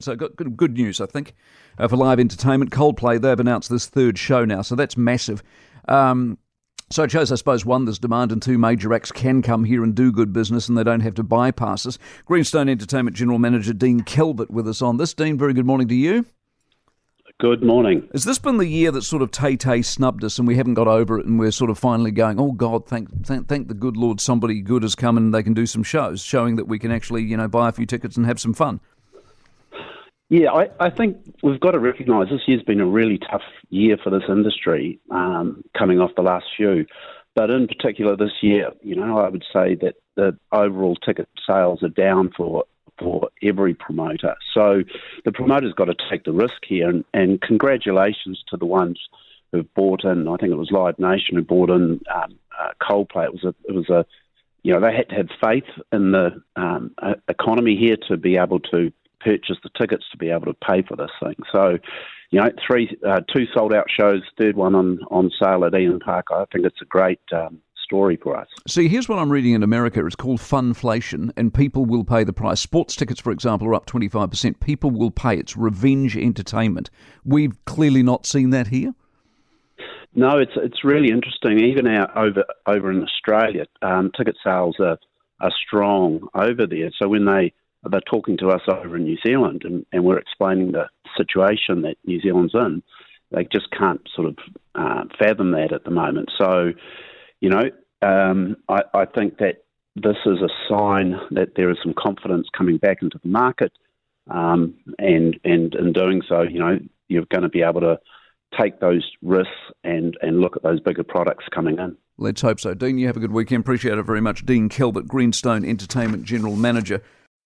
So got good, good news, I think, uh, for live entertainment. Coldplay, they've announced this third show now, so that's massive. Um, so it shows, I suppose, one, there's demand, and two, major acts can come here and do good business and they don't have to bypass us. Greenstone Entertainment General Manager Dean Calvert with us on this. Dean, very good morning to you. Good morning. Has this been the year that sort of Tay Tay snubbed us and we haven't got over it and we're sort of finally going, oh God, thank, thank, thank the good Lord somebody good has come and they can do some shows, showing that we can actually, you know, buy a few tickets and have some fun? Yeah, I, I think we've got to recognise this year's been a really tough year for this industry, um, coming off the last few. But in particular this year, you know, I would say that the overall ticket sales are down for for every promoter. So the promoter's got to take the risk here, and, and congratulations to the ones who've bought in. I think it was Live Nation who bought in um, uh, Coldplay. It was a, it was a, you know, they had to have faith in the um, economy here to be able to purchase the tickets to be able to pay for this thing. So, you know, three, uh, two sold out shows, third one on on sale at Eden Park. I think it's a great um, story for us. See, here's what I'm reading in America. It's called funflation, and people will pay the price. Sports tickets, for example, are up 25%. People will pay. It's revenge entertainment. We've clearly not seen that here. No, it's it's really interesting. Even out over over in Australia, um, ticket sales are are strong over there. So when they they're talking to us over in New Zealand, and, and we're explaining the situation that New Zealand's in, they just can't sort of uh, fathom that at the moment. So you know, um, I, I, think that this is a sign that there is some confidence coming back into the market, um, and and in doing so, you know, you're going to be able to take those risks and and look at those bigger products coming in. Let's hope so. Dean, you have a good weekend. Appreciate it very much. Dean Calvert, Greenstone Entertainment General Manager.